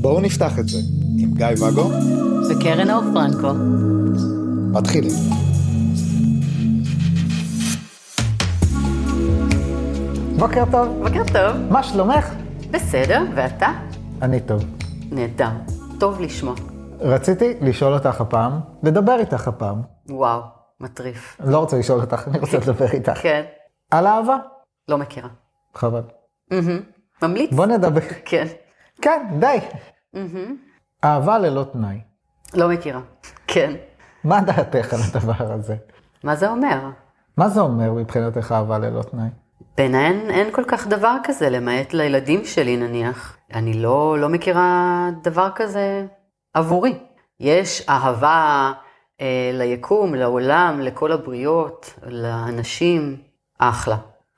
בואו נפתח את זה עם גיא ואגו וקרן אור פרנקו. מתחילים. בוקר טוב, בוקר טוב. מה שלומך? בסדר, ואתה? אני טוב. נהדר. טוב לשמוע. רציתי לשאול אותך הפעם, לדבר איתך הפעם. וואו, מטריף. לא רוצה לשאול אותך, אני רוצה לדבר איתך. כן. על אהבה? לא מכירה. חבל. ממליץ? בוא נדבר. כן. כן, די. אהבה ללא תנאי. לא מכירה. כן. מה דעתך על הדבר הזה? מה זה אומר? מה זה אומר מבחינתך אהבה ללא תנאי? בעיניי אין, אין כל כך דבר כזה, למעט לילדים שלי נניח. אני לא, לא מכירה דבר כזה עבורי. יש אהבה אה, ליקום, לעולם, לכל הבריות, לאנשים, אחלה.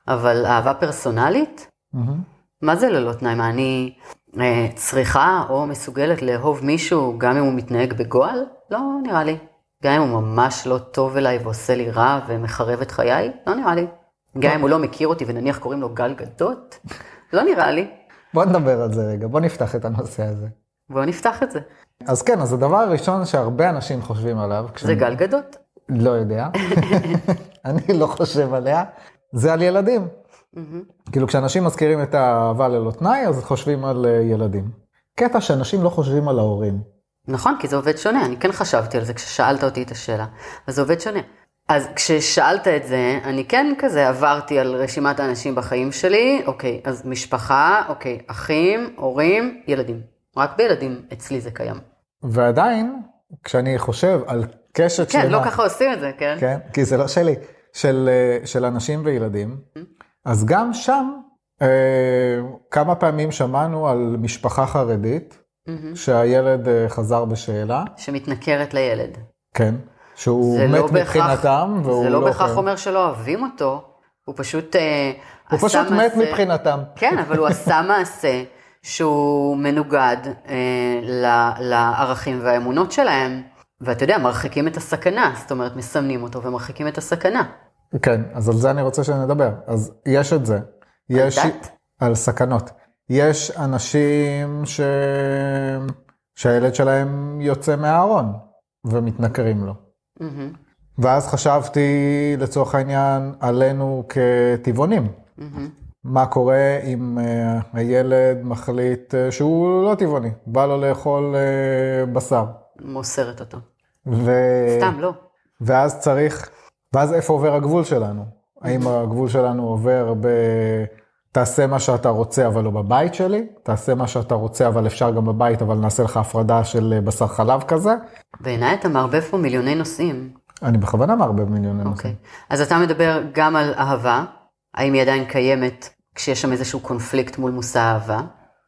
אבל אהבה פרסונלית? מהמם. מה זה ללא תנאי? מה, אני אה, צריכה או מסוגלת לאהוב מישהו גם אם הוא מתנהג בגועל? לא נראה לי. גם אם הוא ממש לא טוב אליי ועושה לי רע ומחרב את חיי? לא נראה לי. גם אם הוא לא מכיר אותי ונניח קוראים לו גל גדות? לא נראה לי. בוא נדבר על זה רגע, בוא נפתח את הנושא הזה. בואו נפתח את זה. אז כן, אז הדבר הראשון שהרבה אנשים חושבים עליו, זה כשאני גל גדות. לא יודע, אני לא חושב עליה, זה על ילדים. מהמם. כאילו כשאנשים מזכירים את האהבה ללא תנאי, אז חושבים על אה, ילדים. קטע שאנשים לא חושבים על ההורים. נכון, כי זה עובד שונה, אני כן חשבתי על זה כששאלת אותי את השאלה, אז זה עובד שונה. אז כששאלת את זה, אני כן כזה עברתי על רשימת האנשים בחיים שלי, אוקיי, אז משפחה, אוקיי, אחים, הורים, ילדים. רק בילדים אצלי זה קיים. ועדיין, כשאני חושב על קשת שלמה, כן, לא ככה עושים את זה, כן? כן, כי זה לא שלי, של, אה, של אנשים וילדים, אז גם שם, אה, כמה פעמים שמענו על משפחה חרדית. שהילד אה, חזר בשאלה, שמתנכרת לילד. כן, שהוא מת לא מבחינתם, והוא זה לא לא בהכרח אוכל. אומר שלא אוהבים אותו, הוא פשוט אה, הוא פשוט מת מעשה- מבחינתם. כן, אבל הוא עשה מעשה שהוא מנוגד אה, ל- לערכים והאמונות שלהם, ואתה יודע, מרחיקים את הסכנה, זאת אומרת, מסמנים אותו ומרחיקים את הסכנה. כן, אז על זה אני רוצה שנדבר. אז יש את זה. יש... דת? על סכנות. יש אנשים ש... שהילד שלהם יוצא מהארון ומתנכרים לו. מהמם, ואז חשבתי לצורך העניין עלינו כטבעונים. מהמם. מה קורה אם אה, הילד מחליט אה, שהוא לא טבעוני, בא לו לאכול אה, בשר. מוסרת אותו. ו... סתם, לא. ואז צריך, ואז איפה עובר הגבול שלנו? האם הגבול שלנו עובר ב... תעשה מה שאתה רוצה אבל לא בבית שלי, תעשה מה שאתה רוצה אבל אפשר גם בבית אבל נעשה לך הפרדה של אה, בשר חלב כזה. בעיניי אתה מערבב פה מיליוני נושאים. אני בכוונה מערבב מיליוני אוקיי. נושאים. אז אתה מדבר גם על אהבה, האם היא עדיין קיימת כשיש שם איזשהו קונפליקט מול מושא אהבה.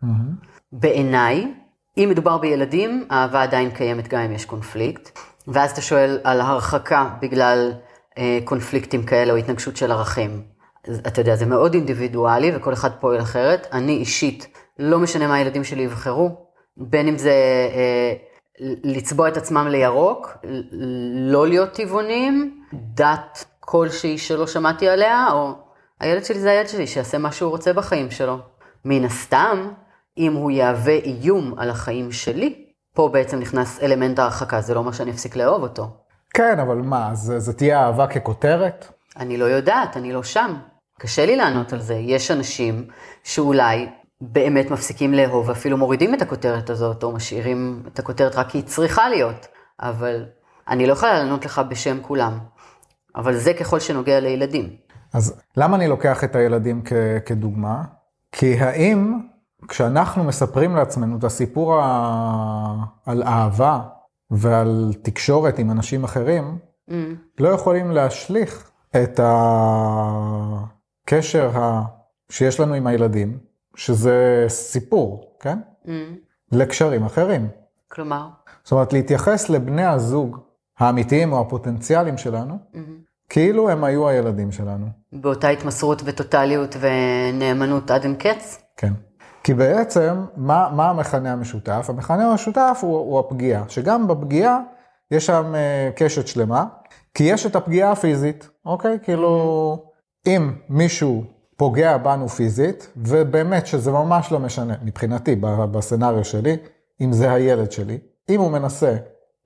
מהמם. בעיניי, אם מדובר בילדים, האהבה עדיין קיימת גם אם יש קונפליקט. ואז אתה שואל על הרחקה בגלל אה, קונפליקטים כאלה או התנגשות של ערכים. אתה יודע, זה מאוד אינדיבידואלי וכל אחד פועל אחרת. אני אישית, לא משנה מה הילדים שלי יבחרו, בין אם זה אה, לצבוע את עצמם לירוק, לא להיות טבעונים, דת כלשהי שלא שמעתי עליה, או הילד שלי זה הילד שלי, שיעשה מה שהוא רוצה בחיים שלו. מן הסתם, אם הוא יהווה איום על החיים שלי, פה בעצם נכנס אלמנט ההרחקה, זה לא אומר שאני אפסיק לאהוב אותו. כן, אבל מה, זה, זה תהיה אהבה ככותרת? אני לא יודעת, אני לא שם. קשה לי לענות על זה. יש אנשים שאולי באמת מפסיקים לאהוב, ואפילו מורידים את הכותרת הזאת, או משאירים את הכותרת רק כי היא צריכה להיות. אבל אני לא יכולה לענות לך בשם כולם. אבל זה ככל שנוגע לילדים. אז למה אני לוקח את הילדים כ, כדוגמה? כי האם כשאנחנו מספרים לעצמנו את הסיפור ה... על אהבה ועל תקשורת עם אנשים אחרים, Mm, לא יכולים להשליך את הקשר ה... שיש לנו עם הילדים, שזה סיפור, כן? mm. לקשרים אחרים. כלומר, זאת אומרת, להתייחס לבני הזוג האמיתיים או הפוטנציאליים שלנו, mm. כאילו הם היו הילדים שלנו. באותה התמסרות וטוטליות ונאמנות עד אין קץ? כן. כי בעצם, מה, מה המכנה המשותף? המכנה המשותף הוא, הוא הפגיעה, שגם בפגיעה יש שם אה, קשת שלמה, כי יש את הפגיעה הפיזית, אוקיי? כאילו, אם מישהו פוגע בנו פיזית, ובאמת שזה ממש לא משנה, מבחינתי, בסצנריו שלי, אם זה הילד שלי, אם הוא מנסה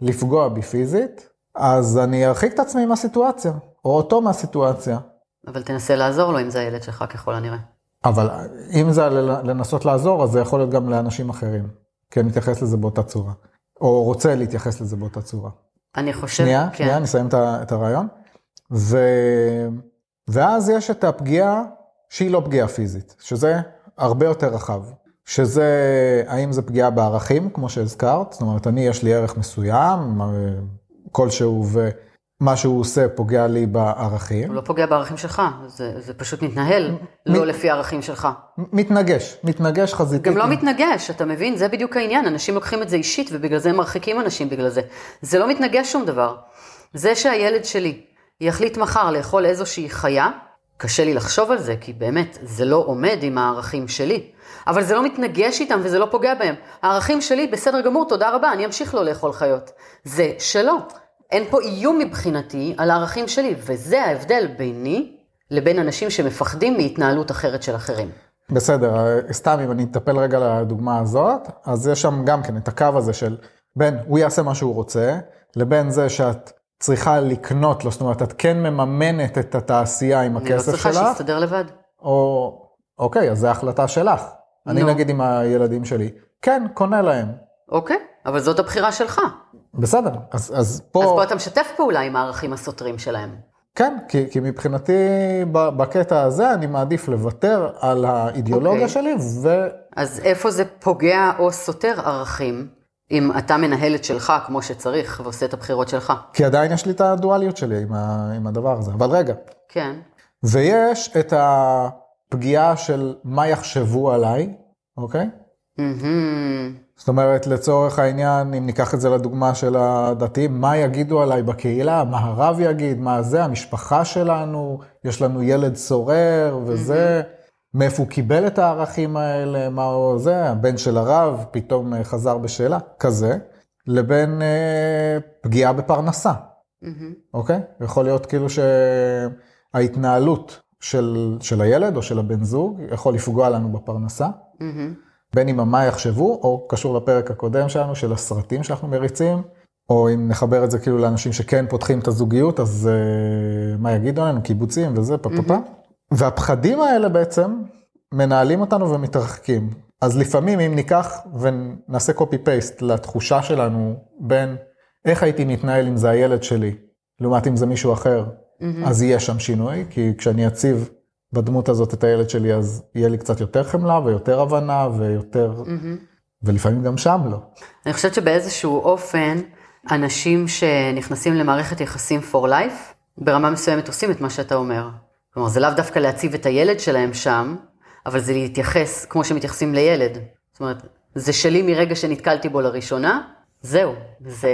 לפגוע בי פיזית, אז אני ארחיק את עצמי מהסיטואציה, או אותו מהסיטואציה. אבל תנסה לעזור לו אם זה הילד שלך ככל הנראה. אבל אם זה לנסות לעזור, אז זה יכול להיות גם לאנשים אחרים, כי אני מתייחס לזה באותה צורה, או רוצה להתייחס לזה באותה צורה. אני חושב, שנייה, כן. שנייה, את ה- את הרעיון. ו... ואז יש את הפגיעה שהיא לא פגיעה פיזית, שזה הרבה יותר רחב. שזה, האם זה פגיעה בערכים, כמו שהזכרת, זאת אומרת, אני, יש לי ערך מסוים, כלשהו, ומה שהוא עושה פוגע לי בערכים. הוא לא פוגע בערכים שלך, זה, זה פשוט מתנהל לא לפי הערכים שלך. מתנגש, מתנגש חזיתית. גם לא מתנגש, אתה מבין? זה בדיוק העניין, אנשים לוקחים את זה אישית ובגלל זה הם מרחיקים אנשים בגלל זה. זה לא מתנגש שום דבר. זה שהילד שלי יחליט מחר לאכול איזושהי חיה, קשה לי לחשוב על זה, כי באמת, זה לא עומד עם הערכים שלי. אבל זה לא מתנגש איתם וזה לא פוגע בהם. הערכים שלי, בסדר גמור, תודה רבה, אני אמשיך לא לאכול חיות. זה שלא. אין פה איום מבחינתי על הערכים שלי, וזה ההבדל ביני לבין אנשים שמפחדים מהתנהלות אחרת של אחרים. בסדר, סתם אם אני אטפל רגע לדוגמה הזאת, אז יש שם גם כן את הקו הזה של בין הוא יעשה מה שהוא רוצה, לבין זה שאת צריכה לקנות לו, זאת אומרת, את כן מממנת את התעשייה עם אני לא הכסף צריכה שלך, שיסתדר לבד. או אוקיי, אז זו החלטה שלך. אני. נגיד עם הילדים שלי, כן, קונה להם. אוקיי, אבל זאת הבחירה שלך. בסדר, אז, אז פה, אז פה אתה משתף פעולה עם הערכים הסותרים שלהם. כן, כי, כי מבחינתי בקטע הזה אני מעדיף לוותר על האידיאולוגיה אוקיי. שלי, ו... אז איפה זה פוגע או סותר ערכים, אם אתה מנהל את שלך כמו שצריך ועושה את הבחירות שלך? כי עדיין יש לי את הדואליות שלי עם, ה, עם הדבר הזה. אבל רגע, כן. ויש את הפגיעה של מה יחשבו עליי, אוקיי? מהמם. זאת אומרת, לצורך העניין, אם ניקח את זה לדוגמה של הדתיים, מה יגידו עליי בקהילה, מה הרב יגיד, מה זה, המשפחה שלנו, יש לנו ילד סורר וזה, מאיפה הוא קיבל את הערכים האלה, מה הוא זה, הבן של הרב פתאום אה, חזר בשאלה, כזה, לבין אה, פגיעה בפרנסה. מהמם. אוקיי? יכול להיות כאילו שההתנהלות של, של הילד או של הבן זוג יכול לפגוע לנו בפרנסה, מהמם. בין אם מה יחשבו, או קשור לפרק הקודם שלנו של הסרטים שאנחנו מריצים, או אם נחבר את זה כאילו לאנשים שכן פותחים את הזוגיות, אז uh, מה יגידו עלינו, קיבוצים וזה, פה פה פה. והפחדים האלה בעצם מנהלים אותנו ומתרחקים. אז לפעמים אם ניקח ונעשה קופי פייסט לתחושה שלנו בין איך הייתי מתנהל אם זה הילד שלי, לעומת אם זה מישהו אחר, אז יהיה שם שינוי, כי כשאני אציב בדמות הזאת את הילד שלי, אז יהיה לי קצת יותר חמלה ויותר הבנה ויותר, ולפעמים גם שם לא. אני חושבת שבאיזשהו אופן, אנשים שנכנסים למערכת יחסים for life, ברמה מסוימת עושים את מה שאתה אומר. כלומר, זה לאו דווקא להציב את הילד שלהם שם, אבל זה להתייחס כמו שמתייחסים לילד. זאת אומרת, זה שלי מרגע שנתקלתי בו לראשונה, זהו. זה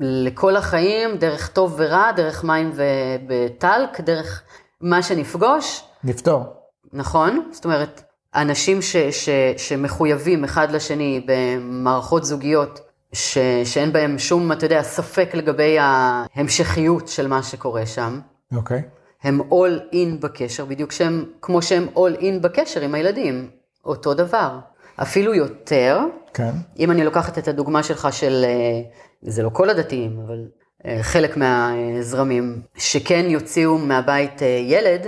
לכל החיים, דרך טוב ורע, דרך מים וטלק, דרך מה שנפגוש, נפתור. נכון? זאת אומרת, אנשים ש, ש, שמחויבים אחד לשני במערכות זוגיות, ש, שאין בהם שום, אתה יודע, ספק לגבי ההמשכיות של מה שקורה שם, אוקיי. הם all in בקשר, בדיוק שהם, כמו שהם all in בקשר עם הילדים, אותו דבר. אפילו יותר, כן. אם אני לוקחת את הדוגמה שלך של, אה, זה לא כל הדתיים, אבל חלק מהזרמים, שכן יוציאו מהבית אה, ילד,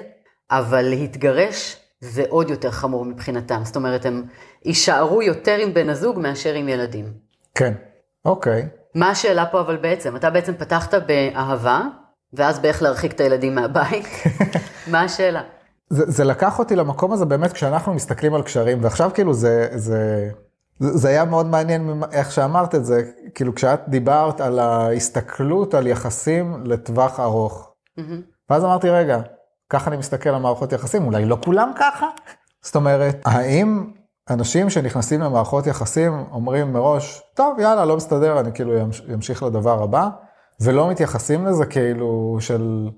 אבל להתגרש זה עוד יותר חמור מבחינתם. זאת אומרת, הם יישארו יותר עם בן הזוג מאשר עם ילדים. כן. אוקיי. מה השאלה פה אבל בעצם? אתה בעצם פתחת באהבה, ואז באיך להרחיק את הילדים מהבית. מה השאלה? זה, זה לקח אותי למקום הזה באמת כשאנחנו מסתכלים על קשרים, ועכשיו כאילו זה, זה, זה, היה מאוד מעניין איך שאמרת את זה, כאילו כשאת דיברת על ההסתכלות על יחסים לטווח ארוך. ואז אמרתי, רגע, ככה אני מסתכל על מערכות יחסים, אולי לא כולם ככה? זאת אומרת, האם אנשים שנכנסים למערכות יחסים אומרים מראש, טוב, יאללה, לא מסתדר, אני כאילו אמשיך לדבר הבא, ולא מתייחסים לזה כאילו של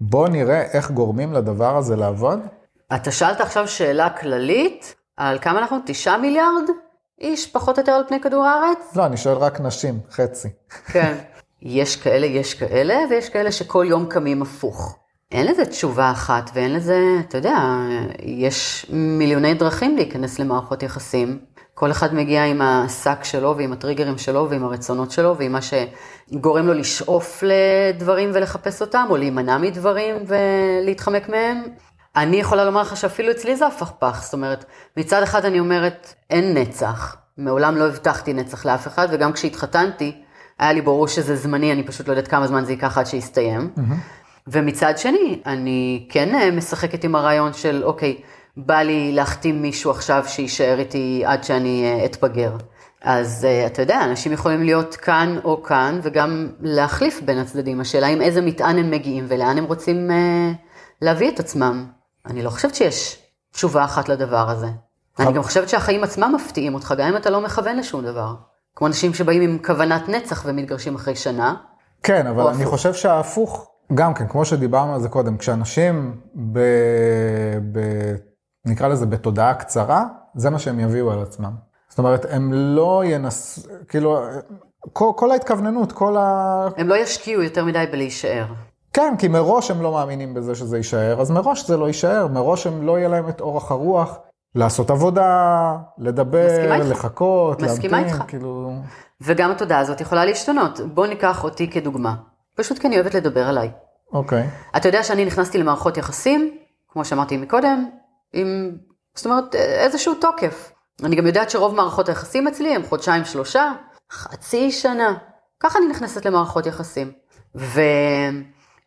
בוא נראה איך גורמים לדבר הזה לעבוד? אתה שאלת עכשיו שאלה כללית, על כמה אנחנו? תשעה מיליארד איש, פחות או יותר על פני כדור הארץ? לא, אני שואל רק נשים, חצי. כן. יש כאלה, יש כאלה, ויש כאלה שכל יום קמים הפוך. אין לזה תשובה אחת, ואין לזה, אתה יודע, יש מיליוני דרכים להיכנס למערכות יחסים. כל אחד מגיע עם השק שלו ועם הטריגרים שלו ועם הרצונות שלו ועם מה שגורם לו לשאוף לדברים ולחפש אותם, או להימנע מדברים ולהתחמק מהם. אני יכולה לומר לך שאפילו אצלי זה הפכפך, זאת אומרת, מצד אחד אני אומרת, אין נצח. מעולם לא הבטחתי נצח לאף אחד, וגם כשהתחתנתי, היה לי ברור שזה זמני, אני פשוט לא יודעת כמה זמן זה ייקח עד שיסתיים. Mm-hmm. ומצד שני, אני כן אה, משחקת עם הרעיון של, אוקיי, בא לי להחתים מישהו עכשיו שיישאר איתי עד שאני אה, אתבגר. אז אה, אתה יודע, אנשים יכולים להיות כאן או כאן, וגם להחליף בין הצדדים. השאלה עם איזה מטען הם מגיעים ולאן הם רוצים להביא את עצמם. אני לא חושבת שיש תשובה אחת לדבר הזה. אני גם חושבת שהחיים עצמם מפתיעים אותך, גם אם אתה לא מכוון לשום דבר. כמו אנשים שבאים עם כוונת נצח ומתגרשים אחרי שנה. כן, אבל אני הפוך. חושב שההפוך, גם כן, כמו שדיברנו על זה קודם, כשאנשים, ב, ב, נקרא לזה בתודעה קצרה, זה מה שהם יביאו על עצמם. זאת אומרת, הם לא ינס... כאילו, כל, כל ההתכווננות, כל ה... הם לא ישקיעו יותר מדי בלהישאר. כן, כי מראש הם לא מאמינים בזה שזה יישאר, אז מראש זה לא יישאר, מראש הם לא יהיה להם את אורך הרוח לעשות עבודה, לדבר, לחכות, להמתין, איתך. כאילו... וגם התודעה הזאת יכולה להשתנות. בוא ניקח אותי כדוגמה, פשוט כי אני אוהבת לדבר עליי. אוקיי. Okay. אתה יודע שאני נכנסתי למערכות יחסים, כמו שאמרתי מקודם, עם, זאת אומרת, איזשהו תוקף. אני גם יודעת שרוב מערכות היחסים אצלי הם חודשיים, שלושה, חצי שנה. ככה אני נכנסת למערכות יחסים.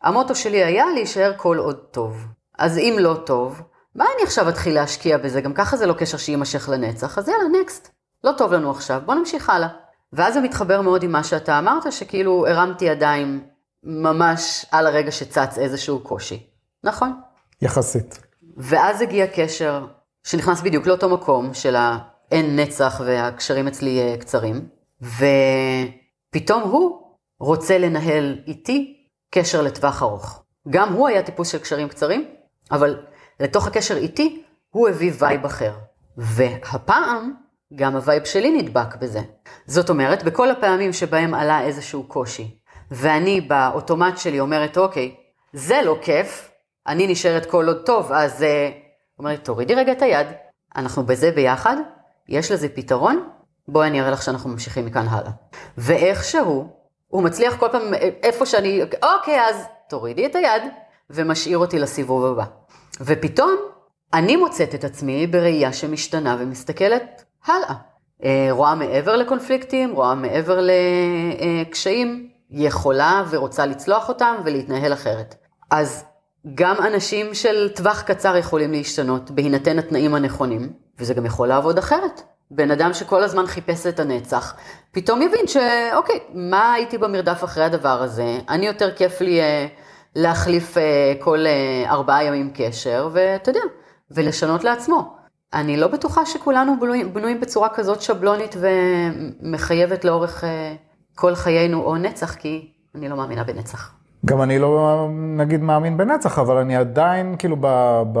והמוטו שלי היה להישאר כל עוד טוב. אז אם לא טוב, מה אני עכשיו אתחיל להשקיע בזה? גם ככה זה לא קשר שיימשך לנצח, אז יאללה, נקסט. לא טוב לנו עכשיו, בוא נמשיך הלאה. ואז זה מתחבר מאוד עם מה שאתה אמרת, שכאילו הרמתי ידיים ממש על הרגע שצץ איזשהו קושי. נכון? יחסית. ואז הגיע קשר שנכנס בדיוק לאותו מקום של האין נצח והקשרים אצלי אה, קצרים, ופתאום הוא רוצה לנהל איתי קשר לטווח ארוך. גם הוא היה טיפוס של קשרים קצרים, אבל לתוך הקשר איתי, הוא הביא vibe אחר. והפעם, גם ה vibe שלי נדבק בזה. זאת אומרת, בכל הפעמים שבהם עלה איזשהו קושי, ואני באוטומט שלי אומרת, אוקיי, זה לא כיף, אני נשארת כל עוד טוב, אז uh, אומרת, תורידי רגע את היד, אנחנו בזה ביחד, יש לזה פתרון, בואי אני אראה לך שאנחנו ממשיכים מכאן הלאה. ואיכשהו, הוא מצליח כל פעם, איפה שאני, אוקיי, אז תורידי את היד, ומשאיר אותי לסיבוב הבא. ופתאום אני מוצאת את עצמי בראייה שמשתנה ומסתכלת הלאה. אה, רואה מעבר לקונפליקטים, רואה מעבר לקשיים, יכולה ורוצה לצלוח אותם ולהתנהל אחרת. אז גם אנשים של טווח קצר יכולים להשתנות בהינתן התנאים הנכונים, וזה גם יכול לעבוד אחרת. בן אדם שכל הזמן חיפש את הנצח, פתאום יבין שאוקיי, מה הייתי במרדף אחרי הדבר הזה? אני יותר כיף לי אה, להחליף אה, כל אה, ארבעה ימים קשר, ואתה יודע, ולשנות לעצמו. אני לא בטוחה שכולנו בנויים, בנויים בצורה כזאת שבלונית ומחייבת לאורך אה, כל חיינו או נצח, כי אני לא מאמינה בנצח. גם אני לא, נגיד, מאמין בנצח, אבל אני עדיין, כאילו, ב, ב,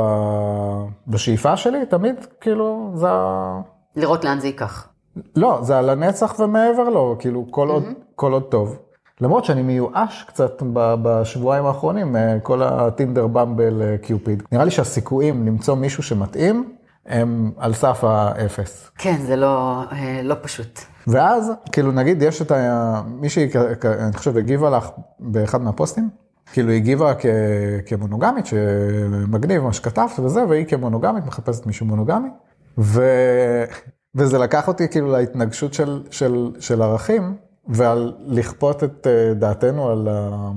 בשאיפה שלי, תמיד, כאילו, זה... לראות לאן זה ייקח. לא, זה על הנצח ומעבר לו, כאילו, כל, mm-hmm. עוד, כל עוד טוב. למרות שאני מיואש קצת בשבועיים האחרונים, אה, כל הטינדר במבל אה, קיופיד. נראה לי שהסיכויים למצוא מישהו שמתאים, הם על סף האפס. כן, זה לא, אה, לא פשוט. ואז, כאילו נגיד, יש את ה... מישהי, אני חושב, הגיבה לך באחד מהפוסטים, כאילו היא הגיבה כ... כמונוגמית, שמגניב מה שכתבת וזה, והיא כמונוגמית מחפשת מישהו מונוגמי, ו... וזה לקח אותי כאילו להתנגשות של, של, של ערכים, ועל לכפות את אה, דעתנו על, ה...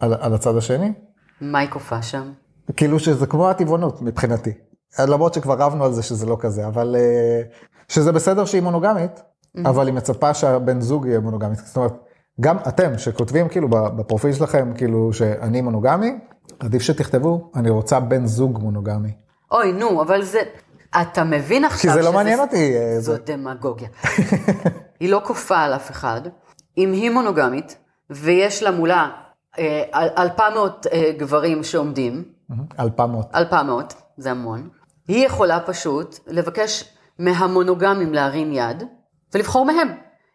על, על הצד השני. מה היא כופה שם? כאילו שזה כמו הטבעונות מבחינתי. למרות שכבר רבנו על זה שזה לא כזה, אבל אה, שזה בסדר שהיא מונוגמית, mm-hmm. אבל היא מצפה שהבן זוג יהיה מונוגמית. זאת אומרת, גם אתם שכותבים כאילו בפרופיל שלכם, כאילו שאני מונוגמי, עדיף שתכתבו, אני רוצה בן זוג מונוגמי. אוי, נו, אבל זה, אתה מבין עכשיו שזה... כי זה לא מעניין אותי. זו זה... דמגוגיה. היא לא כופה על אף אחד. אם היא מונוגמית, ויש לה מולה אה, אלפמות אה, גברים שעומדים, אלפמות. אלפמות, זה המון, היא יכולה פשוט לבקש מהמונוגמים להרים יד ולבחור מהם.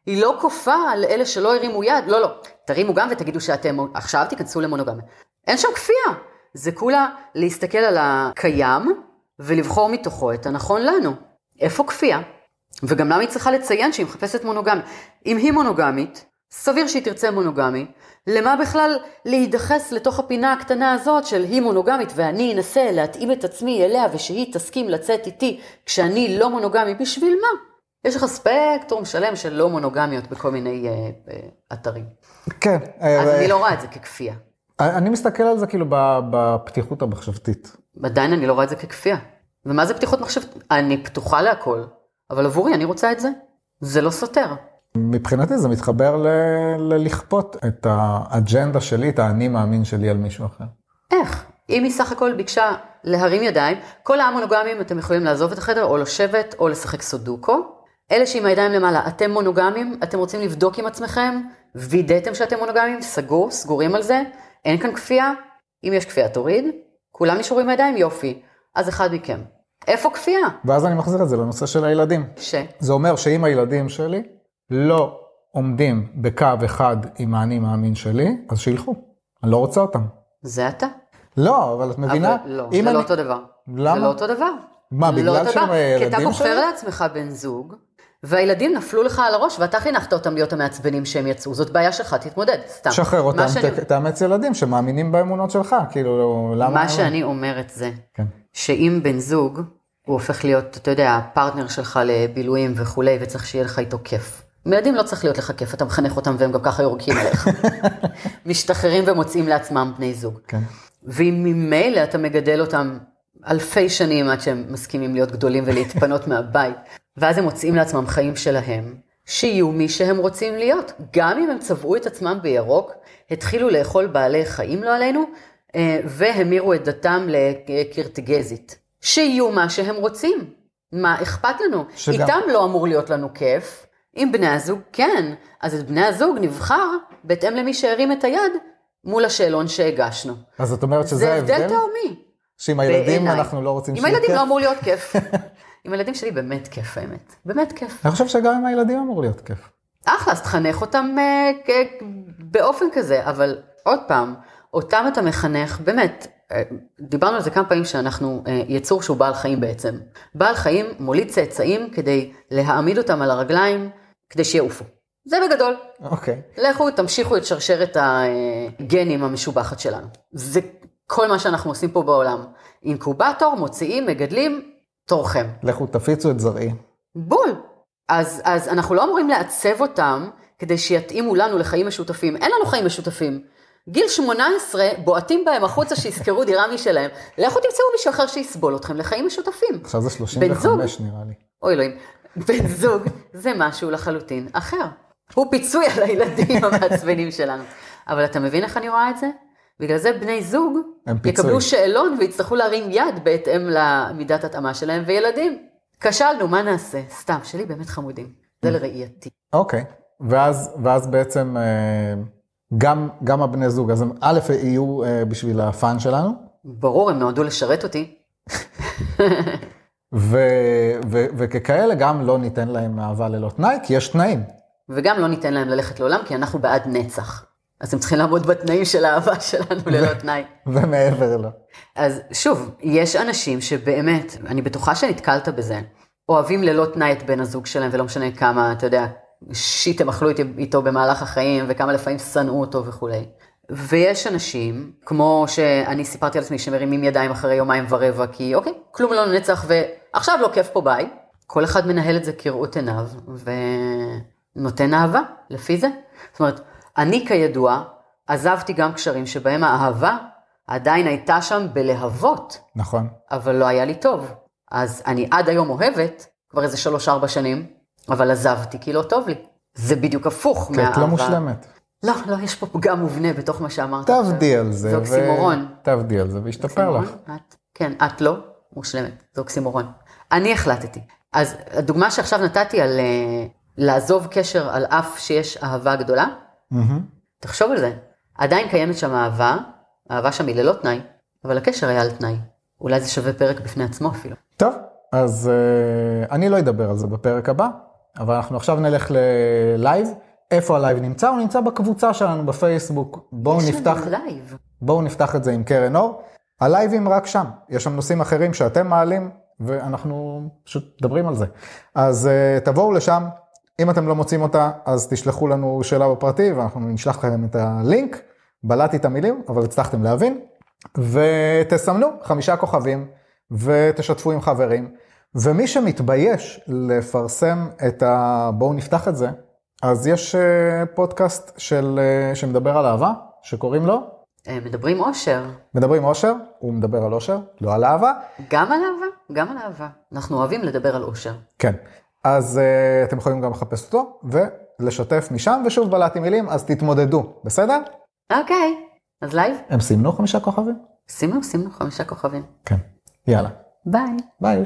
היא לא כופה על אלה שלא הרימו יד, לא, לא, תרימו גם ותגידו שאתם עכשיו תיכנסו למונוגמיה. אין שם כפייה. זה כולה להסתכל על הקיים ולבחור מתוכו את הנכון לנו. איפה כפייה? וגם למה היא צריכה לציין שהיא מחפשת מונוגמי? אם היא מונוגמית, סביר שהיא תרצה מונוגמי, למה בכלל להידחס לתוך הפינה הקטנה הזאת של היא מונוגמית ואני אנסה להתאים את עצמי אליה ושהיא תסכים לצאת איתי כשאני לא מונוגמי, בשביל מה? יש לך ספקטרום שלם של לא מונוגמיות בכל מיני אה, אה, אתרים. כן. אז אה, אני לא רואה את זה ככפייה. אני מסתכל על זה כאילו בפתיחות המחשבתית. עדיין אני לא רואה את זה ככפייה. ומה זה פתיחות מחשבת? אני פתוחה להכל, אבל עבורי אני רוצה את זה. זה לא סותר. מבחינתי זה מתחבר ל- ללכפות את האג'נדה שלי, את האני מאמין שלי על מישהו אחר. איך? אם היא סך הכל ביקשה להרים ידיים, כל המונוגמים אתם יכולים לעזוב את החדר או לשבת או לשחק סודוקו. אלה שעם הידיים למעלה, אתם מונוגמים, אתם רוצים לבדוק עם עצמכם, וידאתם שאתם מונוגמים, סגור, סגורים על זה, אין כאן כפייה, אם יש כפייה תוריד, כולם נשארו עם הידיים, יופי, אז אחד מכם. איפה כפייה? ואז אני מחזיר את זה לנושא של הילדים. ש... זה אומר שאם הילדים שלי לא עומדים בקו אחד עם האני מאמין שלי, אז שילכו. אני לא רוצה אותם. זה אתה. לא, אבל את מבינה? אבל לא, זה אני- לא אותו דבר. למה? זה לא אותו דבר. מה, לא בגלל אותו שהם דבר. כי אתה הילדים בוחר שלי? לעצמך בן זוג, והילדים נפלו לך על הראש, ואתה חינכת אותם להיות המעצבנים שהם יצאו. זאת בעיה שלך, תתמודד, סתם. שחרר אותם, שאני- תאמץ ילדים שמאמינים באמונות שלך, כאילו, למה... מה שאני אומרת זה, כן. שאם בן זוג, הוא הופך להיות, אתה יודע, הפרטנר שלך לבילויים וכולי, וצריך שיהיה לך איתו כיף. עם ילדים לא צריך להיות לך כיף, אתה מחנך אותם והם גם ככה יורקים עליך. משתחררים ומוצאים לעצמם בני זוג. כן. ואם ממילא אתה מגדל אותם אלפי שנים עד שהם מסכימים להיות גדולים ולהתפנות מהבית, ואז הם מוצאים לעצמם חיים שלהם, שיהיו מי שהם רוצים להיות. גם אם הם צבעו את עצמם בירוק, התחילו לאכול בעלי חיים, לא עלינו, אה, והמירו את דתם לקרטגזית. שיהיו מה שהם רוצים. מה אכפת לנו? שגם- איתם לא אמור להיות לנו כיף. עם בני הזוג, כן. אז את בני הזוג נבחר בהתאם למי שהרים את היד מול השאלון שהגשנו. אז את אומרת שזה זה הבדל ההבדל? תהומי. שעם הילדים בעיניי. אנחנו לא רוצים עם שיהיה הילדים כיף? לא אמור להיות כיף. עם הילדים שלי באמת כיף האמת. באמת כיף. אני חושב שגם עם הילדים אמור להיות כיף. אחלה, אז תחנך אותם אה, באופן כזה, אבל עוד פעם, אותם אתה מחנך, באמת, אה, דיברנו על זה כמה פעמים שאנחנו אה, יצור שהוא בעל חיים בעצם. בעל חיים מוליד צאצאים כדי להעמיד אותם על הרגליים, כדי שיעופו. זה בגדול. אוקיי. לכו, תמשיכו את שרשרת הגנים המשובחת שלנו. זה כל מה שאנחנו עושים פה בעולם. אינקובטור, מוציאים, מגדלים, תורכם. לכו תפיצו את זרעי. בול. אז, אז אנחנו לא אמורים לעצב אותם כדי שיתאימו לנו לחיים משותפים. אין לנו חיים משותפים. גיל 18, בועטים בהם החוצה שישכרו דירה משלהם. לכו תמצאו מישהו אחר שיסבול אתכם לחיים משותפים. עכשיו זה בן זוג. 35 נראה לי. אוי אלוהים. בן זוג זה משהו לחלוטין אחר. הוא פיצוי על הילדים המעצבנים שלנו. אבל אתה מבין איך אני רואה את זה? בגלל זה בני זוג. יקבלו שאלון ויצטרכו להרים יד בהתאם למידת התאמה שלהם, וילדים. כשלנו, מה נעשה? סתם, שלי באמת חמודים. זה לראייתי. אוקיי. ואז, ואז בעצם אה, גם, גם הבני זוג, אז הם א' יהיו אה, בשביל הפאן שלנו, ברור, הם נועדו לשרת אותי. ו, ו, וככאלה גם לא ניתן להם אהבה ללא תנאי, כי יש תנאים. וגם לא ניתן להם ללכת לעולם, כי אנחנו בעד נצח. אז הם צריכים לעמוד בתנאים של האהבה שלנו ללא תנאי. ומעבר לו. אז שוב, יש אנשים שבאמת, אני בטוחה שנתקלת בזה, אוהבים ללא תנאי את בן הזוג שלהם, ולא משנה כמה, אתה יודע, שיט הם אכלו איתו במהלך החיים, וכמה לפעמים שנאו אותו וכולי. ויש אנשים, כמו שאני סיפרתי על עצמי, שמרימים ידיים אחרי יומיים ורבע, כי אוקיי, כלום לא לנצח, ועכשיו לא כיף פה ביי. כל אחד מנהל את זה כראות עיניו, ונותן אהבה, לפי זה. זאת אומרת, אני כידוע, עזבתי גם קשרים שבהם האהבה עדיין הייתה שם בלהבות, נכון. אבל לא היה לי טוב. אז אני עד היום אוהבת, כבר איזה שלוש-ארבע שנים, אבל עזבתי כי לא טוב לי. זה בדיוק הפוך כי מהאהבה. את לא מושלמת. לא, לא, יש פה פגם מובנה בתוך מה שאמרת. תעבדי על זה. זה אוקסימורון. תעבדי על זה וישתפר לך. את, כן, את לא מושלמת, זה אוקסימורון. אני החלטתי. אז הדוגמה שעכשיו נתתי על uh, לעזוב קשר על אף שיש אהבה גדולה, מהמם. תחשוב על זה. עדיין קיימת שם אהבה, האהבה שם היא ללא תנאי, אבל הקשר היה על תנאי. אולי זה שווה פרק בפני עצמו אפילו. טוב, אז uh, אני לא אדבר על זה בפרק הבא, אבל אנחנו עכשיו נלך ללייב. איפה הלייב נמצא? הוא נמצא בקבוצה שלנו בפייסבוק. בואו יש נפתח, לנו לייב. בואו נפתח את זה עם קרן אור. הלייבים רק שם, יש שם נושאים אחרים שאתם מעלים, ואנחנו פשוט מדברים על זה. אז uh, תבואו לשם, אם אתם לא מוצאים אותה, אז תשלחו לנו שאלה בפרטי, ואנחנו נשלח לכם את הלינק. בלעתי את המילים, אבל הצלחתם להבין. ותסמנו חמישה כוכבים, ותשתפו עם חברים. ומי שמתבייש לפרסם את ה... בואו נפתח את זה, אז יש uh, פודקאסט של, uh, שמדבר על אהבה, שקוראים לו? אה, מדברים אושר. מדברים אושר, הוא מדבר על אושר, לא על אהבה. גם על אהבה, גם על אהבה. אנחנו אוהבים לדבר על אושר. כן, אז uh, אתם יכולים גם לחפש אותו ולשתף משם, ושוב בלעתי מילים, אז תתמודדו, בסדר? אוקיי, אז לייב? הם סימנו חמישה כוכבים? סימנו, סימנו חמישה כוכבים. כן, יאללה. ביי. ביי.